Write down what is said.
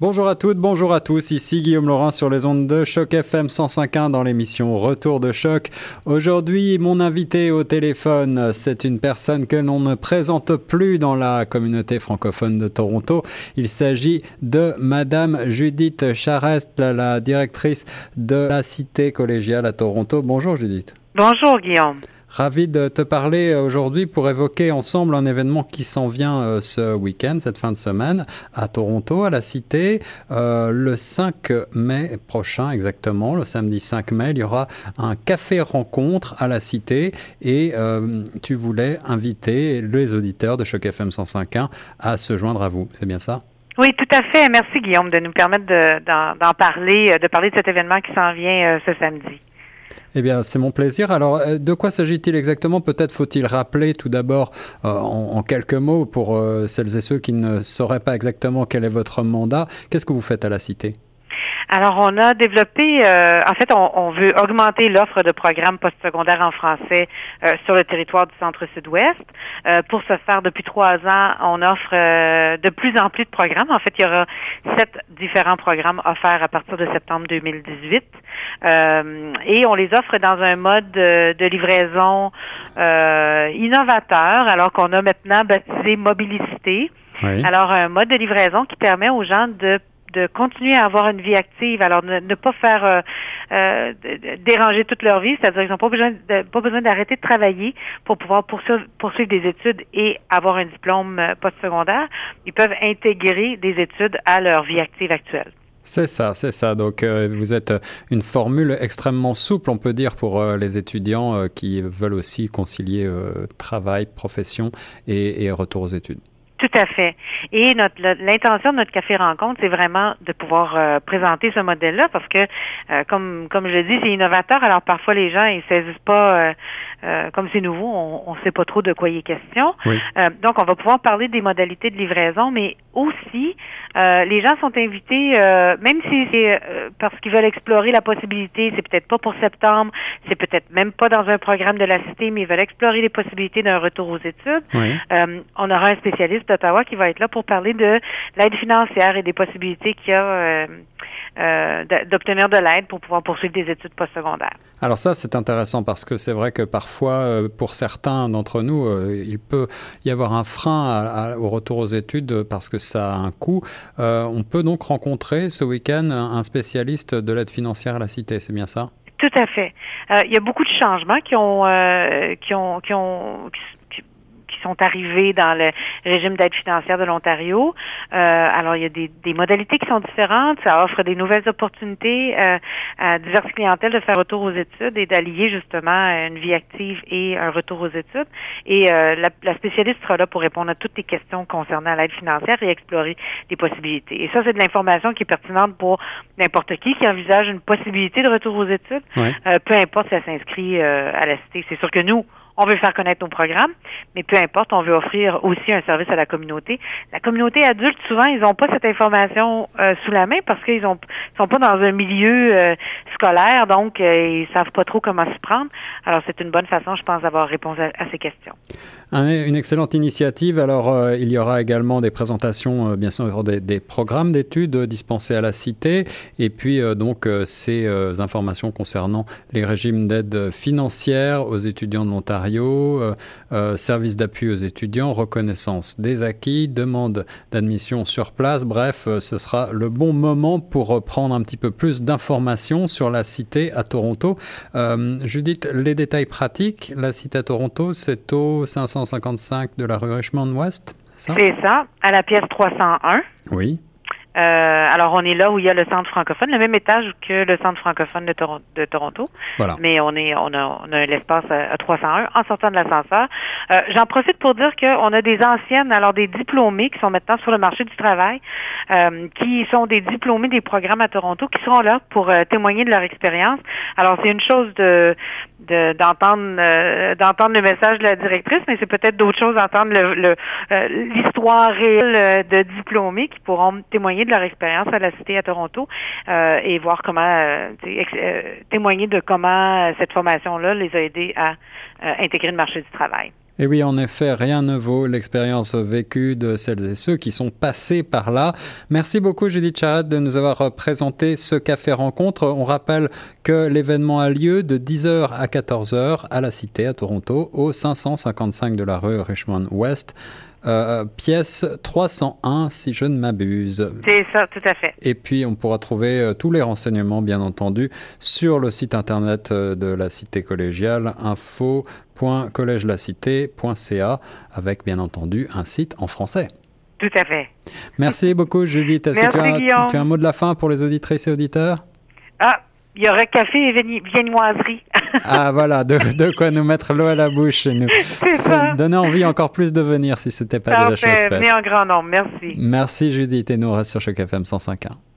Bonjour à toutes, bonjour à tous, ici Guillaume Laurin sur les ondes de Choc FM 105.1 dans l'émission Retour de Choc. Aujourd'hui, mon invité au téléphone, c'est une personne que l'on ne présente plus dans la communauté francophone de Toronto. Il s'agit de Madame Judith Charest, la directrice de la Cité collégiale à Toronto. Bonjour Judith. Bonjour Guillaume. Ravi de te parler euh, aujourd'hui pour évoquer ensemble un événement qui s'en vient euh, ce week-end, cette fin de semaine, à Toronto, à la Cité. Euh, le 5 mai prochain, exactement, le samedi 5 mai, il y aura un café rencontre à la Cité et tu voulais inviter les auditeurs de Choc FM 105.1 à se joindre à vous. C'est bien ça? Oui, tout à fait. Merci Guillaume de nous permettre d'en parler, de parler de cet événement qui s'en vient ce samedi. Eh bien, c'est mon plaisir. Alors, euh, de quoi s'agit-il exactement? Peut-être faut-il rappeler tout d'abord euh, en, quelques mots pour euh, celles et ceux qui ne sauraient pas exactement quel est votre mandat. Qu'est-ce que vous faites à la Cité? Alors, on a développé, euh, en fait, on, veut augmenter l'offre de programmes postsecondaires en français euh, sur le territoire du centre-sud-ouest. Euh, pour ce faire, depuis trois ans, on offre de plus en plus de programmes. En fait, il y aura sept différents programmes offerts à partir de septembre 2018. et on les offre dans un mode de, livraison innovateur, alors qu'on a maintenant baptisé Mobilicité. Alors, un mode de livraison qui permet aux gens de de continuer à avoir une vie active. Alors, ne, pas faire euh, euh, déranger toute leur vie, c'est-à-dire qu'ils n'ont pas besoin pas besoin d'arrêter de travailler pour pouvoir poursuivre, poursuivre des études et avoir un diplôme euh, postsecondaire. Ils peuvent intégrer des études à leur vie active actuelle. C'est ça, c'est ça. Donc, vous êtes une formule extrêmement souple, on peut dire, pour les étudiants qui veulent aussi concilier travail, profession et retour aux études. Tout à fait. Et notre l'intention de notre café rencontre, c'est vraiment de pouvoir euh, présenter ce modèle-là parce que, euh, comme comme je le dis, c'est innovateur. Alors parfois les gens ils saisissent pas, euh, comme c'est nouveau, on ne sait pas trop de quoi il est question. donc on va pouvoir parler des modalités de livraison, mais aussi les gens sont invités, même si c'est parce qu'ils veulent explorer la possibilité, c'est peut-être pas pour septembre, c'est peut-être même pas dans un programme de la cité, mais ils veulent explorer les possibilités d'un retour aux études. on aura un spécialiste d'Ottawa qui va être là pour parler de l'aide financière et des possibilités qu'il y a euh, euh, d'obtenir de l'aide pour pouvoir poursuivre des études postsecondaires. Alors ça, c'est intéressant parce que c'est vrai que parfois, euh, pour certains d'entre nous, il peut y avoir un frein au retour aux études parce que ça a un coût. on peut donc rencontrer ce week-end un spécialiste de l'aide financière à la Cité, c'est bien ça? Tout à fait. il y a beaucoup de changements qui ont, qui ont, qui ont, sont arrivés dans le régime d'aide financière de l'Ontario. Euh, alors, il y a des, des, modalités qui sont différentes. Ça offre des nouvelles opportunités euh, à diverses clientèles de faire retour aux études et d'allier justement une vie active et un retour aux études. Et euh, la, la, spécialiste sera là pour répondre à toutes les questions concernant l'aide financière et explorer des possibilités. Et ça, c'est de l'information qui est pertinente pour n'importe qui qui envisage une possibilité de retour aux études, euh, peu importe si elle s'inscrit euh, à la cité. C'est sûr que nous, on veut faire connaître nos programmes, mais peu importe, on veut offrir aussi un service à la communauté. La communauté adulte, souvent, ils n'ont pas cette information euh, sous la main parce qu'ils ont sont pas dans un milieu euh, scolaire, donc euh, ils savent pas trop comment s'y prendre. Alors, c'est une bonne façon, je pense, d'avoir répondu à, ces questions. une excellente initiative. Alors, il y aura également des présentations, bien sûr, des, des programmes d'études dispensés à la Cité, et puis donc ces informations concernant les régimes d'aide financière aux étudiants de l'Ontario euh, euh, service d'appui aux étudiants, reconnaissance des acquis, demande d'admission sur place. Bref, euh, ce sera le bon moment pour prendre un petit peu plus d'informations sur la cité à Toronto. Judith, les détails pratiques. La cité à Toronto, c'est au 555 de la rue Richmond West. C'est ça, à la pièce 301. Oui. Euh, alors, on est là où il y a le centre francophone, le même étage que le centre francophone de, de Toronto. Voilà. Mais on est, on a, on a l'espace à, 301 en sortant de l'ascenseur. Euh, J'en profite pour dire qu'on a des anciennes, alors des diplômés qui sont maintenant sur le marché du travail, euh, qui sont des diplômés des programmes à Toronto, qui seront là pour euh, témoigner de leur expérience. Alors, c'est une chose de d'entendre euh, d'entendre le message de la directrice, mais c'est peut-être d'autres choses d'entendre le l'histoire réelle de diplômés qui pourront témoigner de leur expérience à la Cité à Toronto euh, et voir comment euh, euh, témoigner de comment cette formation-là les a aidés à intégrer le marché du travail. Et oui, en effet, rien ne vaut l'expérience vécue de celles et ceux qui sont passés par là. Merci beaucoup Judith Charette de nous avoir présenté ce café rencontre. On rappelle que l'événement a lieu de 10h à 14h à la Cité à Toronto au 555 de la rue Richmond West. Euh, pièce 301, si je ne m'abuse. C'est ça, tout à fait. Et puis, on pourra trouver euh, tous les renseignements, bien entendu, sur le site internet euh, de la Cité collégiale, info.collègelacité.ca, avec, bien entendu, un site en français. Tout à fait. Merci beaucoup, Judith. Est-ce que tu as, tu as, un mot de la fin pour les auditrices et auditeurs? Ah, il y aurait café et viennoiserie. ah voilà, de, quoi nous mettre l'eau à la bouche et nous ça. donner envie encore plus de venir si ce n'était pas déjà chose faite. En grand nombre, merci. Merci Judith et nous on reste sur Choc FM 105.1.